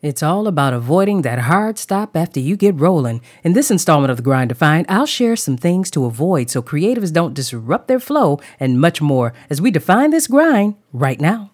It's all about avoiding that hard stop after you get rolling. In this installment of The Grind Defined, I'll share some things to avoid so creatives don't disrupt their flow and much more as we define this grind right now.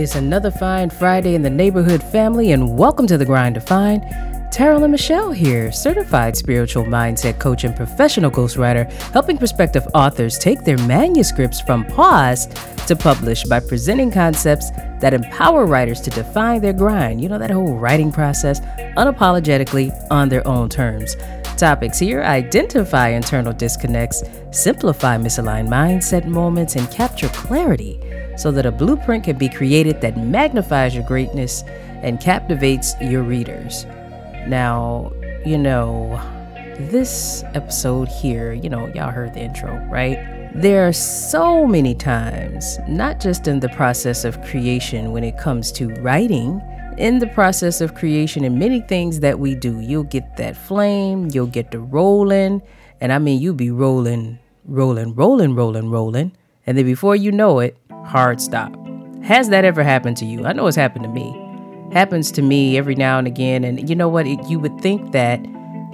It's another fine Friday in the neighborhood family, and welcome to the Grind Defined. Terrell and Michelle here, certified spiritual mindset coach and professional ghostwriter, helping prospective authors take their manuscripts from pause to publish by presenting concepts that empower writers to define their grind. You know, that whole writing process unapologetically on their own terms. Topics here identify internal disconnects, simplify misaligned mindset moments, and capture clarity so that a blueprint can be created that magnifies your greatness and captivates your readers. Now, you know, this episode here, you know, y'all heard the intro, right? There are so many times, not just in the process of creation when it comes to writing, in the process of creation and many things that we do, you'll get that flame, you'll get the rolling, and I mean, you'll be rolling, rolling, rolling, rolling, rolling. And then before you know it, hard stop. Has that ever happened to you? I know it's happened to me. Happens to me every now and again. And you know what? It, you would think that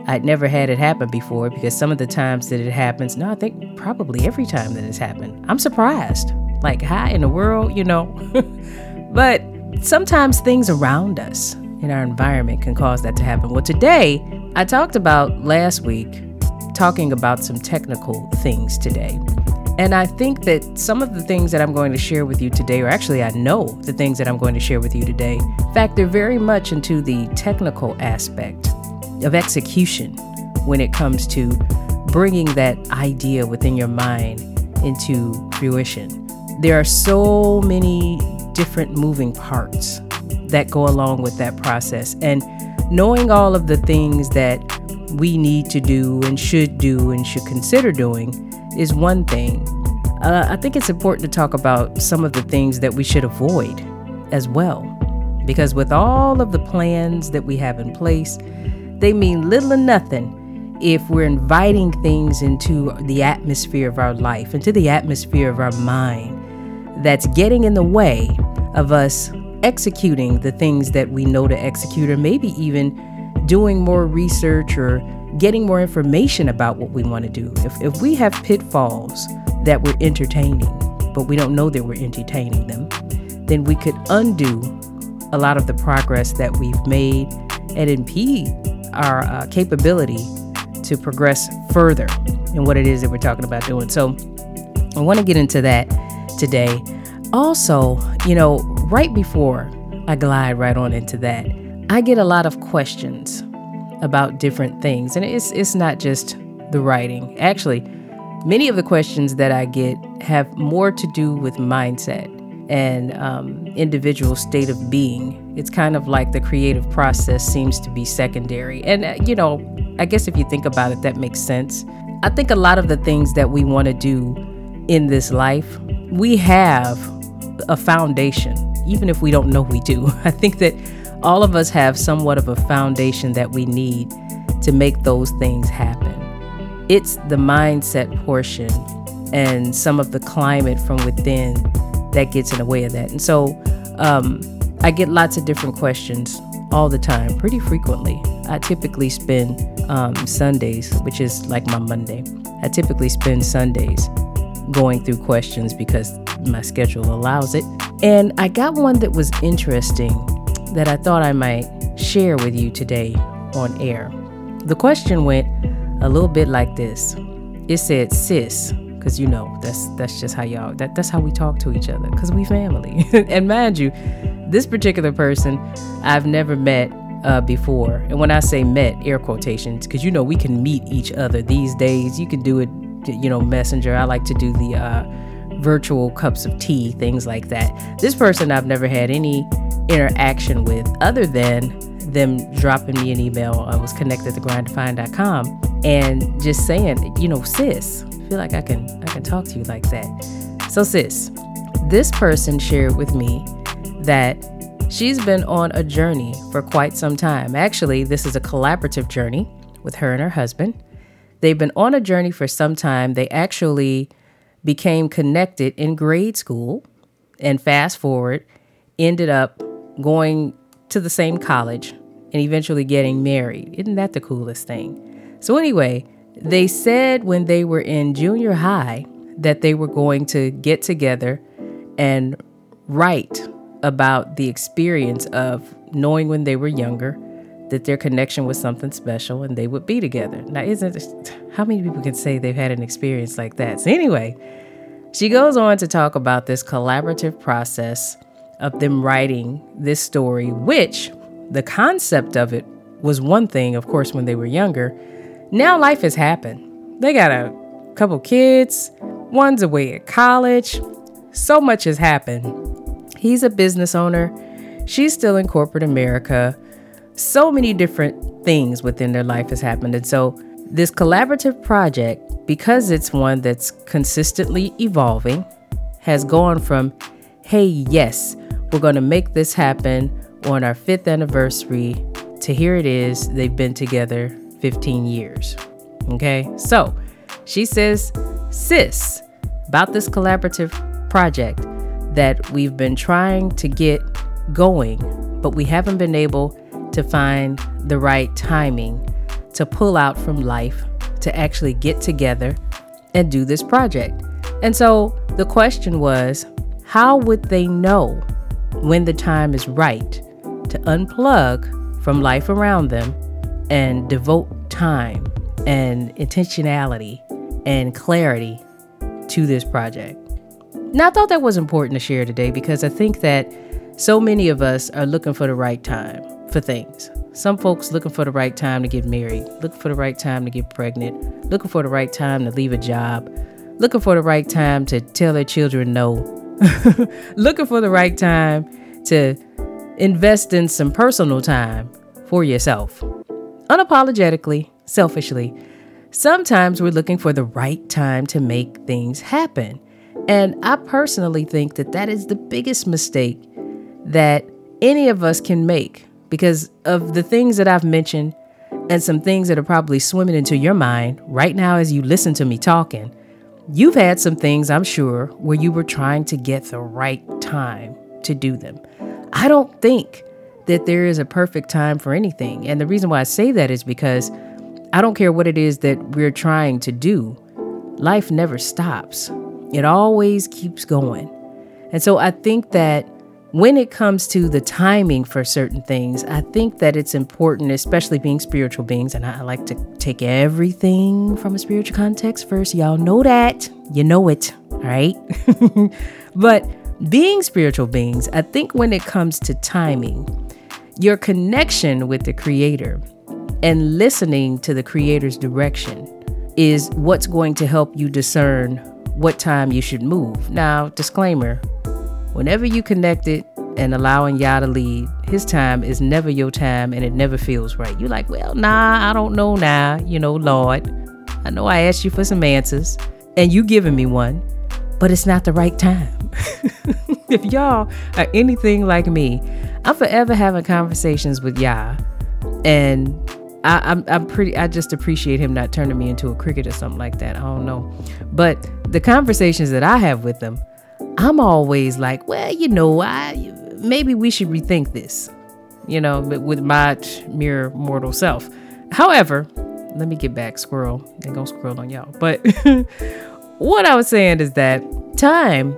I'd never had it happen before because some of the times that it happens, no, I think probably every time that it's happened, I'm surprised. Like, how in the world, you know? but sometimes things around us in our environment can cause that to happen. Well, today, I talked about last week talking about some technical things today. And I think that some of the things that I'm going to share with you today, or actually, I know the things that I'm going to share with you today, factor very much into the technical aspect of execution when it comes to bringing that idea within your mind into fruition. There are so many different moving parts that go along with that process. And knowing all of the things that we need to do and should do and should consider doing is one thing. Uh, I think it's important to talk about some of the things that we should avoid as well. Because with all of the plans that we have in place, they mean little or nothing if we're inviting things into the atmosphere of our life, into the atmosphere of our mind, that's getting in the way of us executing the things that we know to execute, or maybe even doing more research or getting more information about what we want to do. If, if we have pitfalls that we're entertaining, but we don't know that we're entertaining them, then we could undo a lot of the progress that we've made and impede our uh, capability to progress further in what it is that we're talking about doing. So I want to get into that today. Also, you know, right before I glide right on into that, I get a lot of questions about different things. And it's it's not just the writing. Actually, many of the questions that I get have more to do with mindset and um, individual state of being. It's kind of like the creative process seems to be secondary. And, uh, you know, I guess if you think about it, that makes sense. I think a lot of the things that we want to do in this life, we have a foundation, even if we don't know we do. I think that all of us have somewhat of a foundation that we need to make those things happen. It's the mindset portion and some of the climate from within that gets in the way of that. And so um, I get lots of different questions all the time, pretty frequently. I typically spend um, Sundays, which is like my Monday, I typically spend Sundays going through questions because my schedule allows it. And I got one that was interesting that I thought I might share with you today on air. The question went a little bit like this. It said, "Sis," because you know that's that's just how y'all that that's how we talk to each other because we family. and mind you, this particular person I've never met uh, before, and when I say met, air quotations, because you know we can meet each other these days. You can do it, you know, messenger. I like to do the uh, virtual cups of tea, things like that. This person I've never had any interaction with other than them dropping me an email. I was connected to grinddefined.com and just saying, you know, sis, I feel like I can I can talk to you like that. So sis, this person shared with me that she's been on a journey for quite some time. Actually, this is a collaborative journey with her and her husband. They've been on a journey for some time. They actually became connected in grade school and fast forward ended up going to the same college and eventually getting married. Isn't that the coolest thing? So, anyway, they said when they were in junior high that they were going to get together and write about the experience of knowing when they were younger that their connection was something special and they would be together. Now, isn't how many people can say they've had an experience like that? So, anyway, she goes on to talk about this collaborative process of them writing this story, which the concept of it was one thing, of course, when they were younger. Now life has happened. They got a couple kids, one's away at college. So much has happened. He's a business owner. She's still in corporate America. So many different things within their life has happened. And so, this collaborative project, because it's one that's consistently evolving, has gone from, hey, yes, we're going to make this happen on our fifth anniversary to here it is. They've been together 15 years. Okay, so she says, Sis, about this collaborative project that we've been trying to get going, but we haven't been able to find the right timing to pull out from life to actually get together and do this project. And so the question was, how would they know when the time is right to unplug from life around them and devote time and intentionality and clarity to this project. Now, I thought that was important to share today because I think that so many of us are looking for the right time for things. Some folks looking for the right time to get married, looking for the right time to get pregnant, looking for the right time to leave a job, looking for the right time to tell their children no, looking for the right time to invest in some personal time for yourself. Unapologetically, selfishly. Sometimes we're looking for the right time to make things happen. And I personally think that that is the biggest mistake that any of us can make because of the things that I've mentioned and some things that are probably swimming into your mind right now as you listen to me talking. You've had some things, I'm sure, where you were trying to get the right time to do them. I don't think that there is a perfect time for anything. And the reason why I say that is because I don't care what it is that we're trying to do, life never stops, it always keeps going. And so I think that when it comes to the timing for certain things, I think that it's important, especially being spiritual beings, and I like to take everything from a spiritual context first. Y'all know that. You know it, all right? but being spiritual beings, I think when it comes to timing, your connection with the Creator and listening to the Creator's direction is what's going to help you discern what time you should move. Now, disclaimer whenever you connect it and allowing Yah to lead, his time is never your time and it never feels right. You're like, well, nah, I don't know now. You know, Lord, I know I asked you for some answers and you giving me one, but it's not the right time. if y'all are anything like me, I'm forever having conversations with Yah, and I, I'm I'm pretty. I just appreciate him not turning me into a cricket or something like that. I don't know, but the conversations that I have with him, I'm always like, well, you know, I maybe we should rethink this, you know, with my mere mortal self. However, let me get back, squirrel. They gonna squirrel on y'all. But what I was saying is that time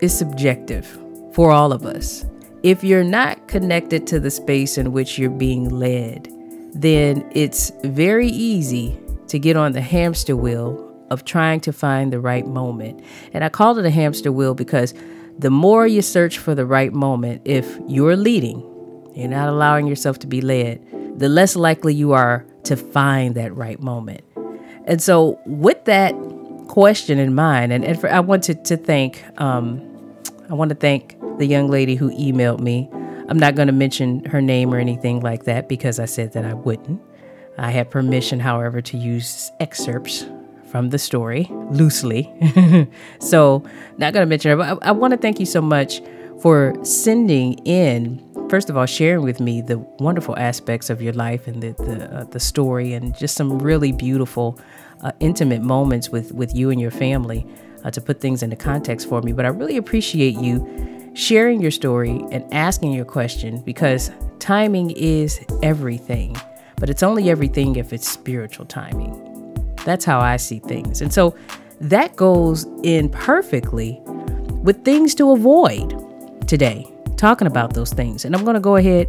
is subjective for all of us. If you're not connected to the space in which you're being led, then it's very easy to get on the hamster wheel of trying to find the right moment. And I call it a hamster wheel because the more you search for the right moment, if you're leading, you're not allowing yourself to be led, the less likely you are to find that right moment. And so, with that question in mind, and, and for, I wanted to thank um, I want to thank the young lady who emailed me I'm not going to mention her name or anything like that because I said that I wouldn't. I had permission, however, to use excerpts from the story loosely. so, not going to mention her, but I, I want to thank you so much for sending in, first of all, sharing with me the wonderful aspects of your life and the the, uh, the story, and just some really beautiful, uh, intimate moments with with you and your family uh, to put things into context for me. But I really appreciate you sharing your story and asking your question because timing is everything, but it's only everything if it's spiritual timing. That's how I see things. And so that goes in perfectly with things to avoid today, talking about those things. And I'm going to go ahead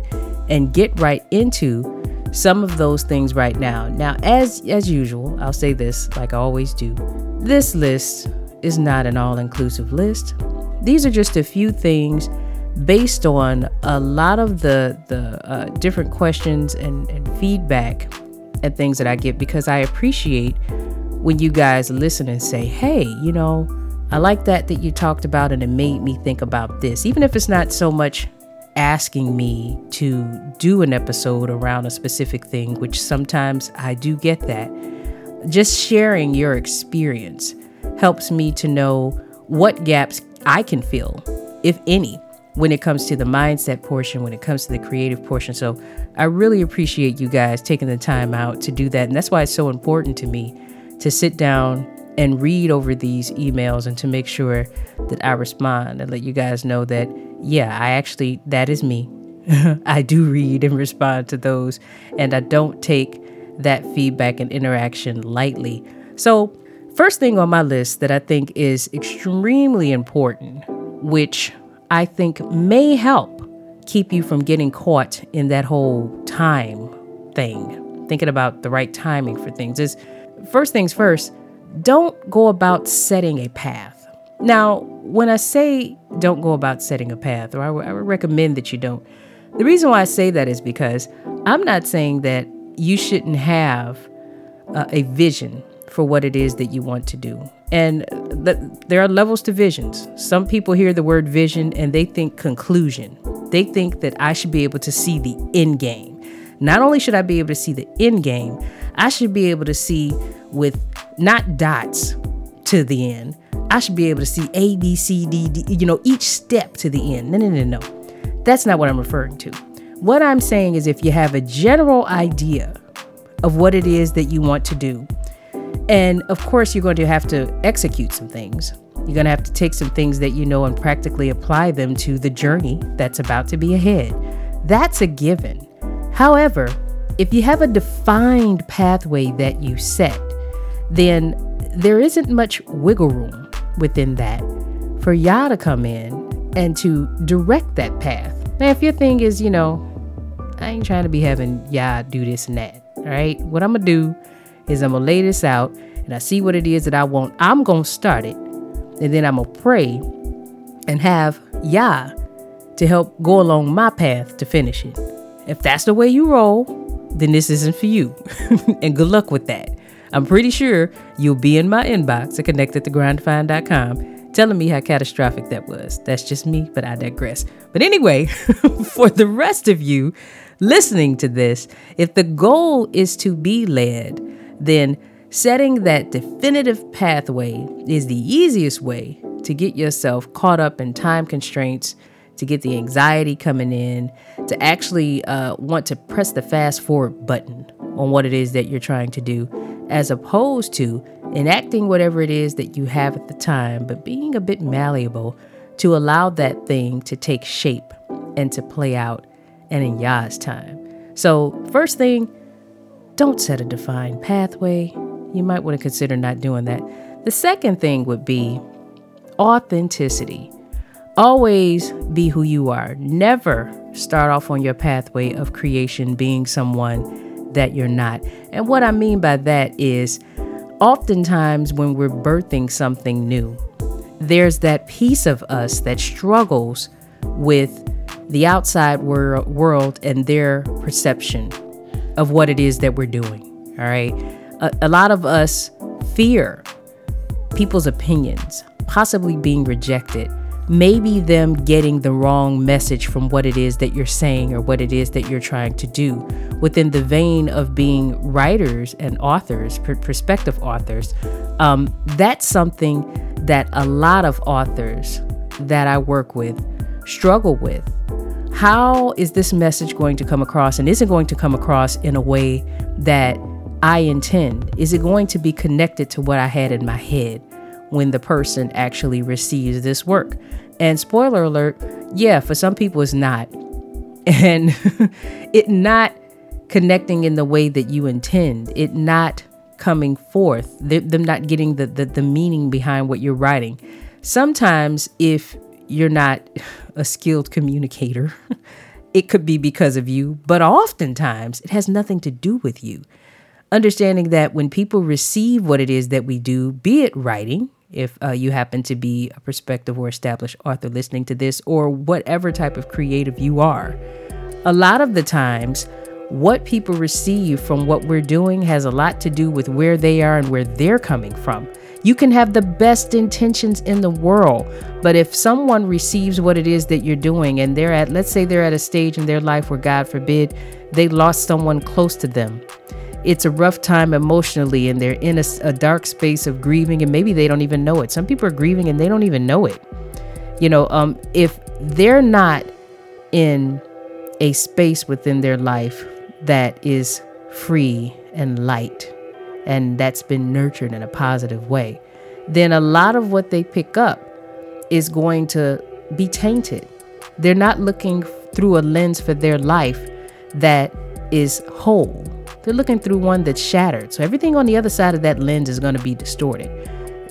and get right into some of those things right now. Now, as as usual, I'll say this like I always do. This list is not an all-inclusive list. These are just a few things based on a lot of the the uh, different questions and, and feedback and things that I get because I appreciate when you guys listen and say, hey, you know, I like that that you talked about and it made me think about this. Even if it's not so much asking me to do an episode around a specific thing, which sometimes I do get that. Just sharing your experience helps me to know what gaps I can fill, if any, when it comes to the mindset portion, when it comes to the creative portion. So I really appreciate you guys taking the time out to do that. And that's why it's so important to me to sit down and read over these emails and to make sure that I respond and let you guys know that, yeah, I actually, that is me. I do read and respond to those, and I don't take that feedback and interaction lightly. So, first thing on my list that I think is extremely important, which I think may help keep you from getting caught in that whole time thing, thinking about the right timing for things, is first things first, don't go about setting a path. Now, when I say don't go about setting a path, or I, would recommend that you don't, the reason why I say that is because I'm not saying that you shouldn't have uh, a vision for what it is that you want to do. And th- there are levels to visions. Some people hear the word vision and they think conclusion. They think that I should be able to see the end game. Not only should I be able to see the end game, I should be able to see with not dots to the end. I should be able to see A, B, C, D, D, you know, each step to the end. No, no, no, no. That's not what I'm referring to. What I'm saying is if you have a general idea of what it is that you want to do, and of course, you're going to have to execute some things. You're going to have to take some things that you know and practically apply them to the journey that's about to be ahead. That's a given. However, if you have a defined pathway that you set, then there isn't much wiggle room within that for Yah to come in and to direct that path. Now, if your thing is, you know, I ain't trying to be having Yah do this and that, all right? What I'm gonna do is I'm gonna lay this out and I see what it is that I want. I'm gonna start it and then I'm gonna pray and have Yah to help go along my path to finish it. If that's the way you roll, then this isn't for you. and good luck with that. I'm pretty sure you'll be in my inbox at connectedtogrindfind.com telling me how catastrophic that was. That's just me, but I digress. But anyway, for the rest of you listening to this, if the goal is to be led, then setting that definitive pathway is the easiest way to get yourself caught up in time constraints to get the anxiety coming in, to actually uh, want to press the fast forward button on what it is that you're trying to do, as opposed to enacting whatever it is that you have at the time, but being a bit malleable to allow that thing to take shape and to play out and in Yah's time. So, first thing, don't set a defined pathway. You might want to consider not doing that. The second thing would be authenticity. Always be who you are. Never start off on your pathway of creation being someone that you're not. And what I mean by that is oftentimes when we're birthing something new, there's that piece of us that struggles with the outside wor- world and their perception of what it is that we're doing. All right. A, a lot of us fear people's opinions, possibly being rejected maybe them getting the wrong message from what it is that you're saying or what it is that you're trying to do within the vein of being writers and authors prospective authors um, that's something that a lot of authors that i work with struggle with how is this message going to come across and is it going to come across in a way that i intend is it going to be connected to what i had in my head when the person actually receives this work. And spoiler alert, yeah, for some people it's not. And it not connecting in the way that you intend, it not coming forth, them not getting the, the, the meaning behind what you're writing. Sometimes, if you're not a skilled communicator, it could be because of you, but oftentimes it has nothing to do with you. Understanding that when people receive what it is that we do, be it writing, if uh, you happen to be a prospective or established author listening to this, or whatever type of creative you are. A lot of the times, what people receive from what we're doing has a lot to do with where they are and where they're coming from. You can have the best intentions in the world, but if someone receives what it is that you're doing and they're at, let's say they're at a stage in their life where, God forbid, they lost someone close to them it's a rough time emotionally and they're in a, a, dark space of grieving and maybe they don't even know it. Some people are grieving and they don't even know it. You know, um, if they're not in a space within their life that is free and light and that's been nurtured in a positive way, then a lot of what they pick up is going to be tainted. They're not looking through a lens for their life that is whole they're looking through one that's shattered. So everything on the other side of that lens is going to be distorted.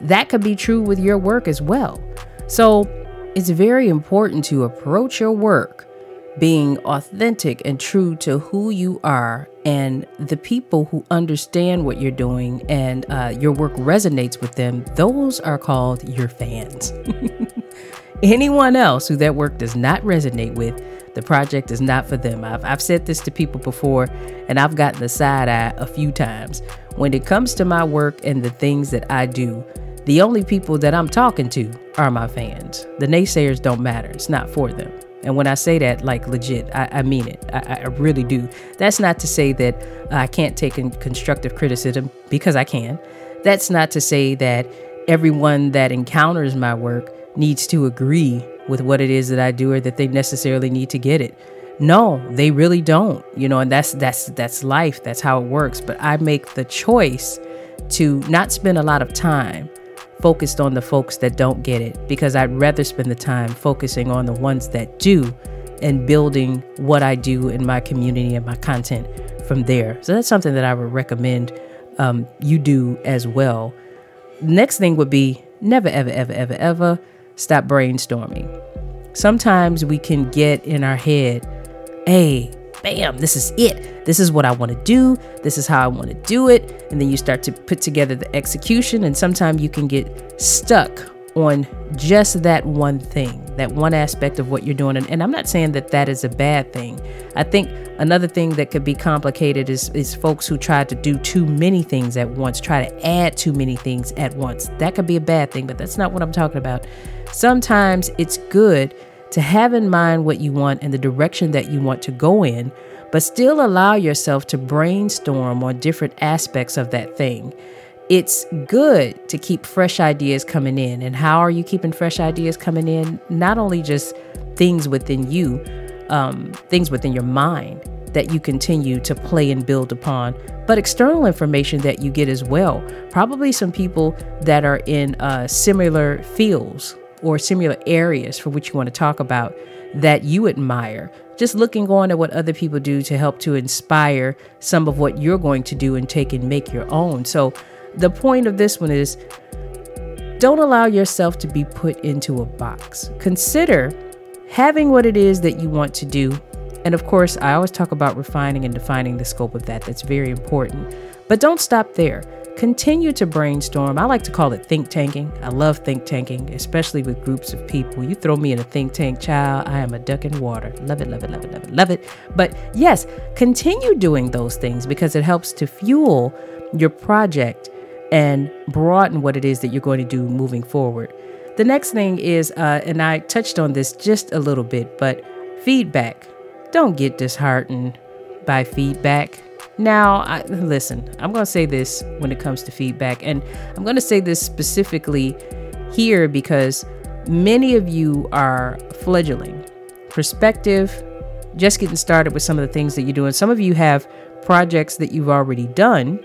That could be true with your work as well. So it's very important to approach your work being authentic and true to who you are and the people who understand what you're doing and uh, your work resonates with them, those are called your fans. Anyone else who that work does not resonate with, the project is not for them. I've, I've said this to people before, and I've gotten the side eye a few times. When it comes to my work and the things that I do, the only people that I'm talking to are my fans. The naysayers don't matter, it's not for them. And when I say that, like legit, I, I mean it. I, I, really do. That's not to say that uh, I can't take constructive criticism because I can. That's not to say that everyone that encounters my work needs to agree with what it is that I do or that they necessarily need to get it. No, they really don't. You know, and that's that's that's life. That's how it works. But I make the choice to not spend a lot of time focused on the folks that don't get it because I'd rather spend the time focusing on the ones that do and building what I do in my community and my content from there. So that's something that I would recommend um, you do as well. Next thing would be never, ever, ever, ever, ever stop brainstorming. Sometimes we can get in our head, hey, bam, this is it. This is what I want to do. This is how I want to do it. And then you start to put together the execution. And sometimes you can get stuck on just that one thing, that one aspect of what you're doing. And, and, I'm not saying that that is a bad thing. I think another thing that could be complicated is, is folks who try to do too many things at once, try to add too many things at once. That could be a bad thing, but that's not what I'm talking about. Sometimes it's good to have in mind what you want and the direction that you want to go in, but still allow yourself to brainstorm on different aspects of that thing it's good to keep fresh ideas coming in. And how are you keeping fresh ideas coming in? Not only just things within you, um, things within your mind that you continue to play and build upon, but external information that you get as well. Probably some people that are in uh, similar fields or similar areas for which you want to talk about that you admire. Just looking on at what other people do to help to inspire some of what you're going to do and take and make your own. So, the point of this one is don't allow yourself to be put into a box. Consider having what it is that you want to do. And of course, I always talk about refining and defining the scope of that. That's very important. But don't stop there. Continue to brainstorm. I like to call it think tanking. I love think tanking, especially with groups of people. You throw me in a think tank, child, I am a duck in water. Love it, love it, love it, love it, love it. But yes, continue doing those things because it helps to fuel your project and broaden what it is that you're going to do moving forward. The next thing is, uh, and I touched on this just a little bit, but feedback. Don't get disheartened by feedback. Now, I, listen, I'm going to say this when it comes to feedback, and I'm going to say this specifically here because many of you are fledgling, perspective, just getting started with some of the things that you're doing. Some of you have projects that you've already done,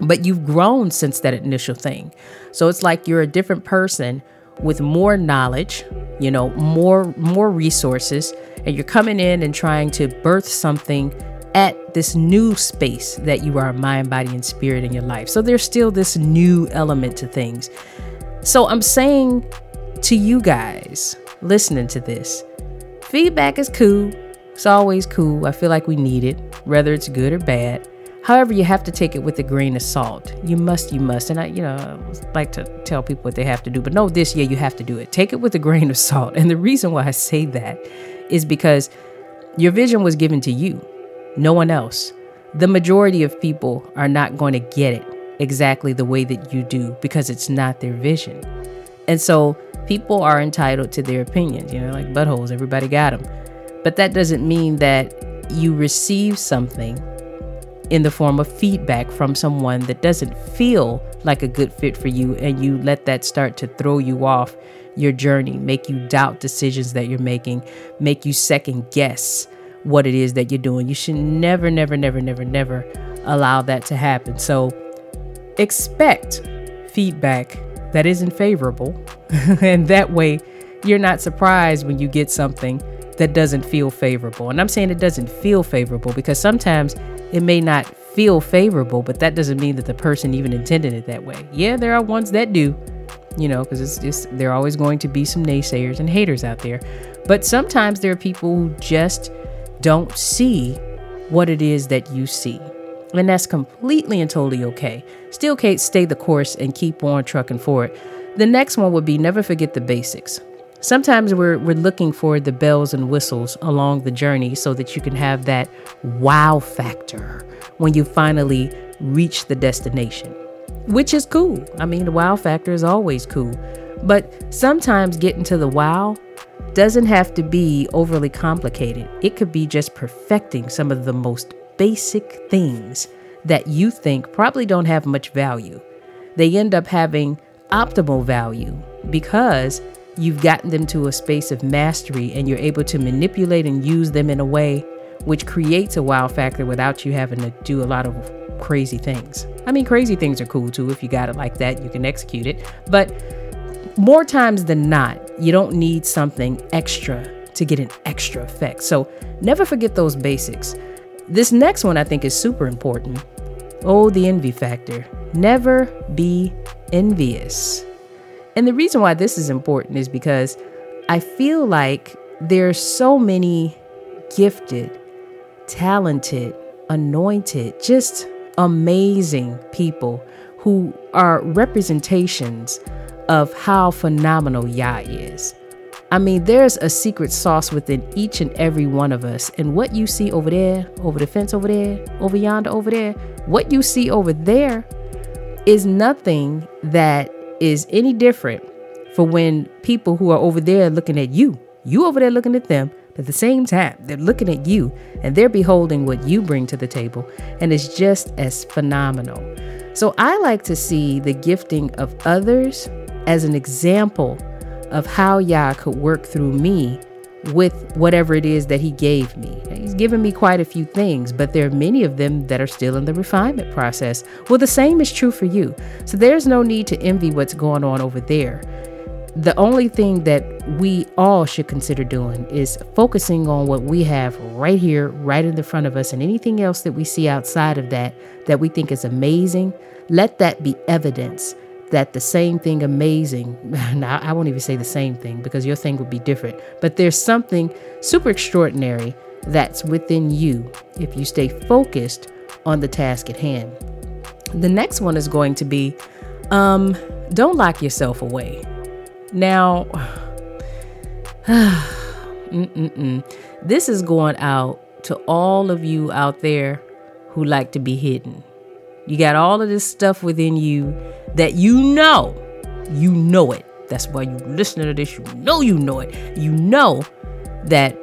but you've grown since that initial thing. So it's like you're a different person with more knowledge, you know, more more resources, and you're coming in and trying to birth something at this new space that you are mind, body, and spirit in your life. So there's still this new element to things. So I'm saying to you guys listening to this, feedback is cool. It's always cool. I feel like we need it, whether it's good or bad. However, you have to take it with a grain of salt. You must, you must. And I, you know, I like to tell people what they have to do, but no, this, yeah, you have to do it. Take it with a grain of salt. And the reason why I say that is because your vision was given to you, no one else. The majority of people are not going to get it exactly the way that you do because it's not their vision. And so people are entitled to their opinions, you know, like buttholes, everybody got them. But that doesn't mean that you receive something in the form of feedback from someone that doesn't feel like a good fit for you and you let that start to throw you off your journey, make you doubt decisions that you're making, make you second guess what it is that you're doing. You should never, never, never, never, never allow that to happen. So expect feedback that isn't favorable. and that way, you're not surprised when you get something that doesn't feel favorable. And I'm saying it doesn't feel favorable because sometimes it may not feel favorable, but that doesn't mean that the person even intended it that way. Yeah, there are ones that do, you know, because it's just, there are always going to be some naysayers and haters out there. But sometimes there are people who just don't see what it is that you see. And that's completely and totally okay. Still can't stay the course and keep on trucking forward. The next one would be never forget the basics. Sometimes we're, we're looking for the bells and whistles along the journey so that you can have that wow factor when you finally reach the destination, which is cool. I mean, the wow factor is always cool. But sometimes getting to the wow doesn't have to be overly complicated. It could be just perfecting some of the most basic things that you think probably don't have much value. They end up having optimal value because you've gotten them to a space of mastery and you're able to manipulate and use them in a way which creates a wow factor without you having to do a lot of crazy things. I mean, crazy things are cool too. If you got it like that, you can execute it. But more times than not, you don't need something extra to get an extra effect. So never forget those basics. This next one I think is super important. Oh, the envy factor. Never be envious. And the reason why this is important is because I feel like there's so many gifted, talented, anointed, just amazing people who are representations of how phenomenal Yah is. I mean, there's a secret sauce within each and every one of us. And what you see over there, over the fence over there, over yonder over there, what you see over there is nothing that is any different for when people who are over there looking at you, you over there looking at them, but at the same time, they're looking at you and they're beholding what you bring to the table, and it's just as phenomenal. So I like to see the gifting of others as an example of how Yah could work through me with whatever it is that he gave me. He's given me quite a few things, but there are many of them that are still in the refinement process. Well, the same is true for you. So there's no need to envy what's going on over there. The only thing that we all should consider doing is focusing on what we have right here, right in the front of us, and anything else that we see outside of that that we think is amazing, let that be evidence that the same thing amazing, now I won't even say the same thing because your thing would be different, but there's something super extraordinary that's within you if you stay focused on the task at hand. The next one is going to be um, don't lock yourself away. Now, this is going out to all of you out there who like to be hidden. You got all of this stuff within you that you know, you know it, That's why you listen to this. You know you know it. You know that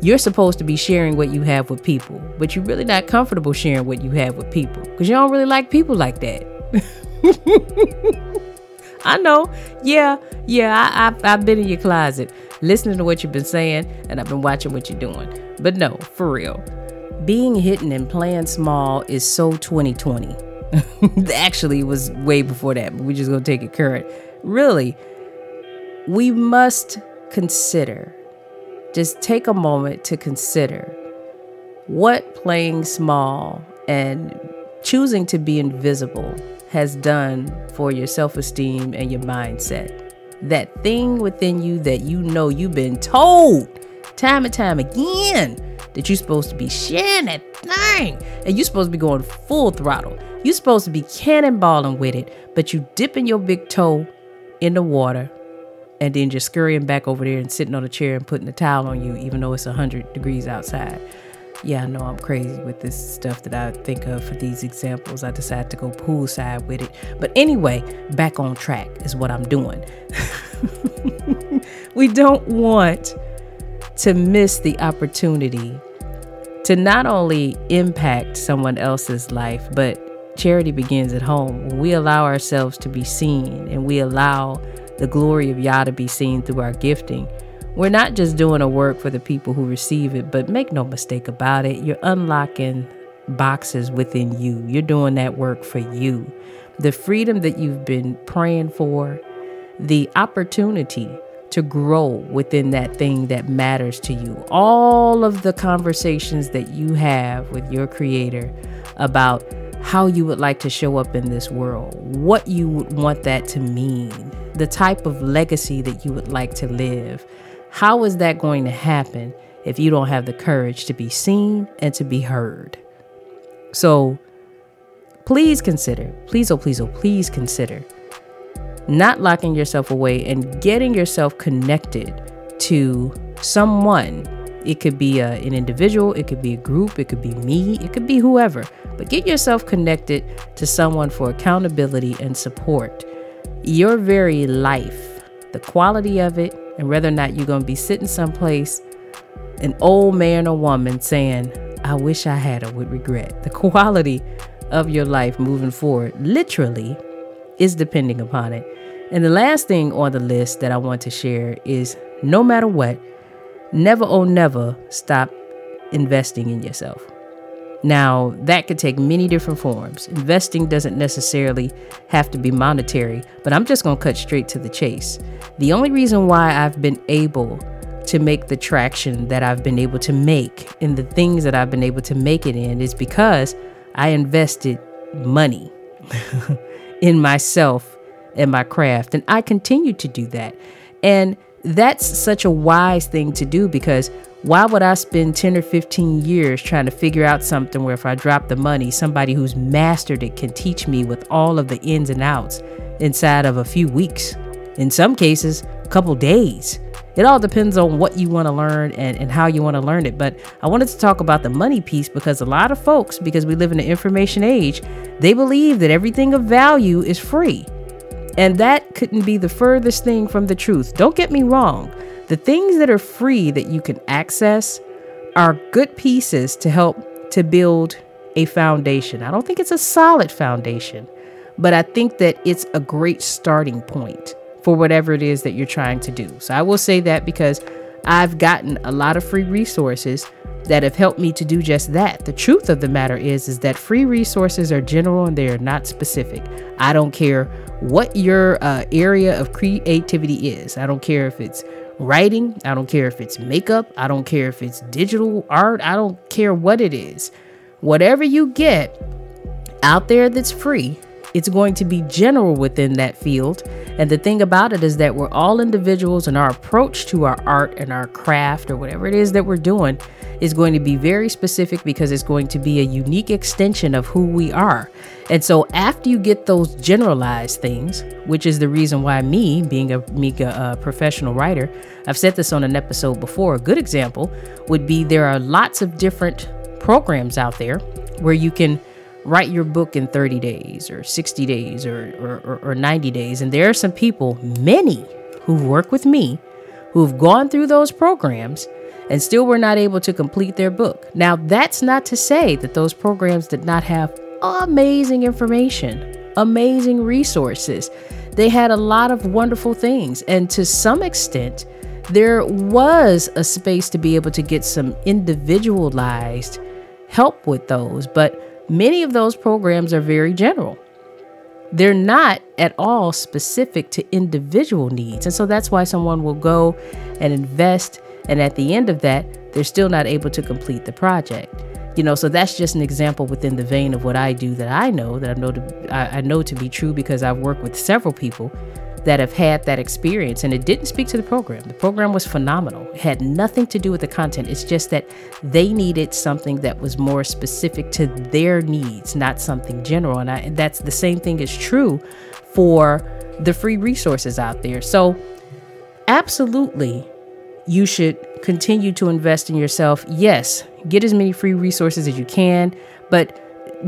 you're supposed to be sharing what you have with people, but you're really not comfortable sharing what you have with people because you don't really like people like that. I know. Yeah, yeah, I, I've been in your closet listening to what you've been saying, and I've been watching what you're doing. But no, for real. Being hidden and playing small is so 2020. Actually, it was way before that, but we're just to take it current. Really, we must consider, just take a moment to consider what playing small and choosing to be invisible has done for your self esteem and your mindset. That thing within you that you know you've been told time and time again that you're supposed to be sharing that thing and you're supposed to be going full throttle. You're supposed to be cannonballing with it, but you dipping your big toe in the water and then just scurrying back over there and sitting on a chair and putting a towel on you, even though it's 100 degrees outside yeah, I know I'm crazy with this stuff that I think of for these examples. I decided to go poolside with it. But anyway, back on track is what I'm doing. we don't want to miss the opportunity to not only impact someone else's life, but charity begins at home. We allow ourselves to be seen and we allow the glory of Yah to be seen through our gifting, we're not just doing a work for the people who receive it, but make no mistake about it, you're unlocking boxes within you. You're doing that work for you. The freedom that you've been praying for, the opportunity to grow within that thing that matters to you. All of the conversations that you have with your creator about how you would like to show up in this world, what you would want that to mean, the type of legacy that you would like to live how is that going to happen if you don't have the courage to be seen and to be heard? So please consider, please, oh, please, oh, please consider not locking yourself away and getting yourself connected to someone. It could be a, an individual, it could be a group, it could be me, it could be whoever. But get yourself connected to someone for accountability and support. Your very life, the quality of it, and whether or not you're going to be sitting someplace, an old man or woman saying, I wish I had it with regret. The quality of your life moving forward literally is depending upon it. And the last thing on the list that I want to share is no matter what, never oh never stop investing in yourself. Now, that could take many different forms. Investing doesn't necessarily have to be monetary, but I'm just going to cut straight to the chase. The only reason why I've been able to make the traction that I've been able to make in the things that I've been able to make it in is because I invested money in myself and my craft. And I continue to do that. And that's such a wise thing to do because why would I spend 10 or 15 years trying to figure out something where if I drop the money, somebody who's mastered it can teach me with all of the ins and outs inside of a few weeks? In some cases, a couple days. It all depends on what you want to learn and, and how you want to learn it. But I wanted to talk about the money piece because a lot of folks, because we live in the information age, they believe that everything of value is free. And that couldn't be the furthest thing from the truth. Don't get me wrong. The things that are free that you can access are good pieces to help to build a foundation. I don't think it's a solid foundation, but I think that it's a great starting point for whatever it is that you're trying to do. So I will say that because I've gotten a lot of free resources that have helped me to do just that. The truth of the matter is is that free resources are general and they are not specific. I don't care what your uh, area of creativity is. I don't care if it's writing, I don't care if it's makeup, I don't care if it's digital art, I don't care what it is. Whatever you get out there that's free, it's going to be general within that field. And the thing about it is that we're all individuals, and our approach to our art and our craft or whatever it is that we're doing is going to be very specific because it's going to be a unique extension of who we are. And so, after you get those generalized things, which is the reason why me, being a, me, a professional writer, I've said this on an episode before. A good example would be there are lots of different programs out there where you can write your book in 30 days or 60 days or, or, or, 90 days. And there are some people, many, who've worked with me, who've gone through those programs and still were not able to complete their book. Now, that's not to say that those programs did not have amazing information, amazing resources. They had a lot of wonderful things. And to some extent, there was a space to be able to get some individualized help with those. But many of those programs are very general. They're not at all specific to individual needs. And so that's why someone will go and invest and at the end of that, they're still not able to complete the project. You know, so that's just an example within the vein of what I do that I know that I know to I, I know to be true because I've worked with several people that have had that experience and it didn't speak to the program. The program was phenomenal. It had nothing to do with the content. It's just that they needed something that was more specific to their needs, not something general. And, I, and that's the same thing is true for the free resources out there. So absolutely you should continue to invest in yourself. Yes, get as many free resources as you can, but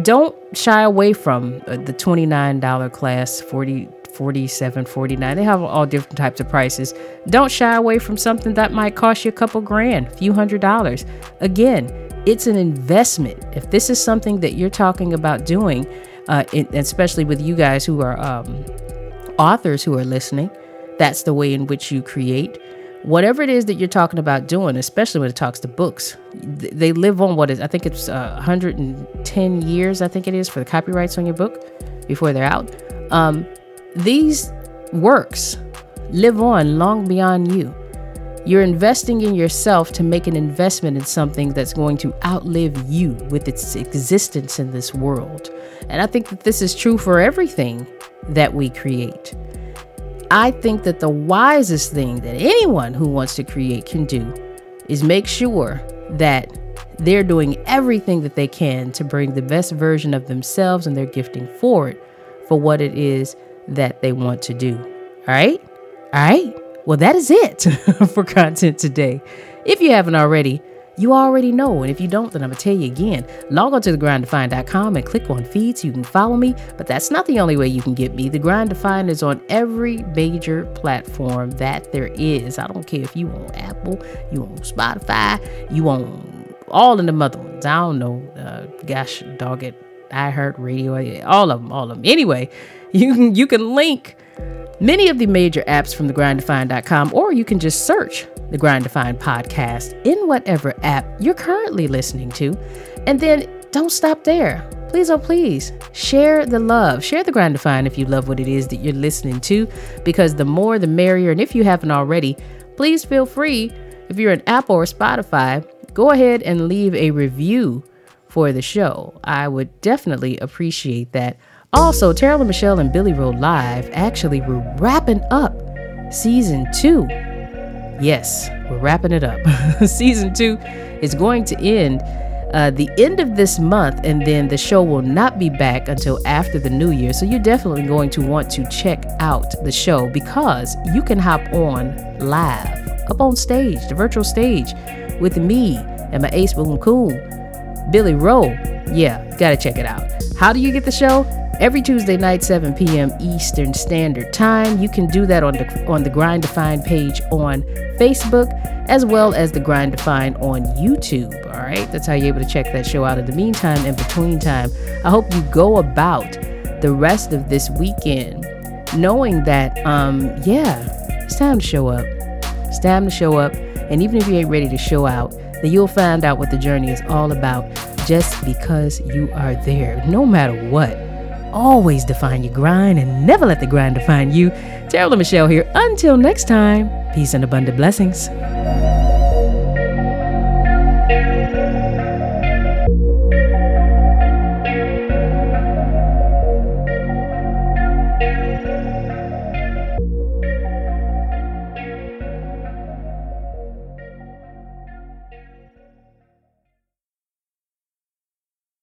don't shy away from uh, the $29 class, 40 47 49 they have all different types of prices. Don't shy away from something that might cost you a couple grand a few hundred dollars. Again it's an investment. If this is something that you're talking about doing uh, it, especially with you guys who are um, authors who are listening that's the way in which you create. Whatever it is that you're talking about doing, especially when it talks to books, they live on what is, I think it's uh, 110 years, I think it is, for the copyrights on your book before they're out. Um, these works live on long beyond you. You're investing in yourself to make an investment in something that's going to outlive you with its existence in this world. And I think that this is true for everything that we create. I think that the wisest thing that anyone who wants to create can do is make sure that they're doing everything that they can to bring the best version of themselves and their gifting forward for what it is that they want to do. All right? All right? Well, that is it for content today. If you haven't already, you already know. And if you don't, then I'm going to tell you again. Log on to thegrinddefined.com and click on feed so you can follow me. But that's not the only way you can get me. The Grind Defined is on every major platform that there is. I don't care if you on Apple, you on Spotify, you on all of the other ones. I don't know. Uh, gosh, dog it. iHeartRadio, all of them, all of them. Anyway, you can you can link many of the major apps from thegrinddefined.com, or you can just search the Grind Defined podcast in whatever app you're currently listening to. And then don't stop there. Please, oh, please share the love. Share the Grind Defined if you love what it is that you're listening to, because the more the merrier. And if you haven't already, please feel free, if you're an Apple or Spotify, go ahead and leave a review for the show. I would definitely appreciate that. Also, Terrell and Michelle and Billy Rowe Live actually we're wrapping up season two. Yes, we're wrapping it up. season two is going to end uh, the end of this month, and then the show will not be back until after the new year. So you're definitely going to want to check out the show because you can hop on live up on stage, the virtual stage, with me and my ace boom cool, Billy Rowe. Yeah, gotta check it out. How do you get the show? Every Tuesday night, 7 p.m. Eastern Standard Time. You can do that on the on the Grind Defined page on Facebook, as well as the Grind Defined on YouTube. All right, that's how you're able to check that show out. In the meantime, in between time, I hope you go about the rest of this weekend knowing that, um, yeah, it's time to show up. It's time to show up, and even if you ain't ready to show out, then you'll find out what the journey is all about just because you are there, no matter what always define your grind and never let the grind define you. Terrell and Michelle here. Until next time, peace and abundant blessings.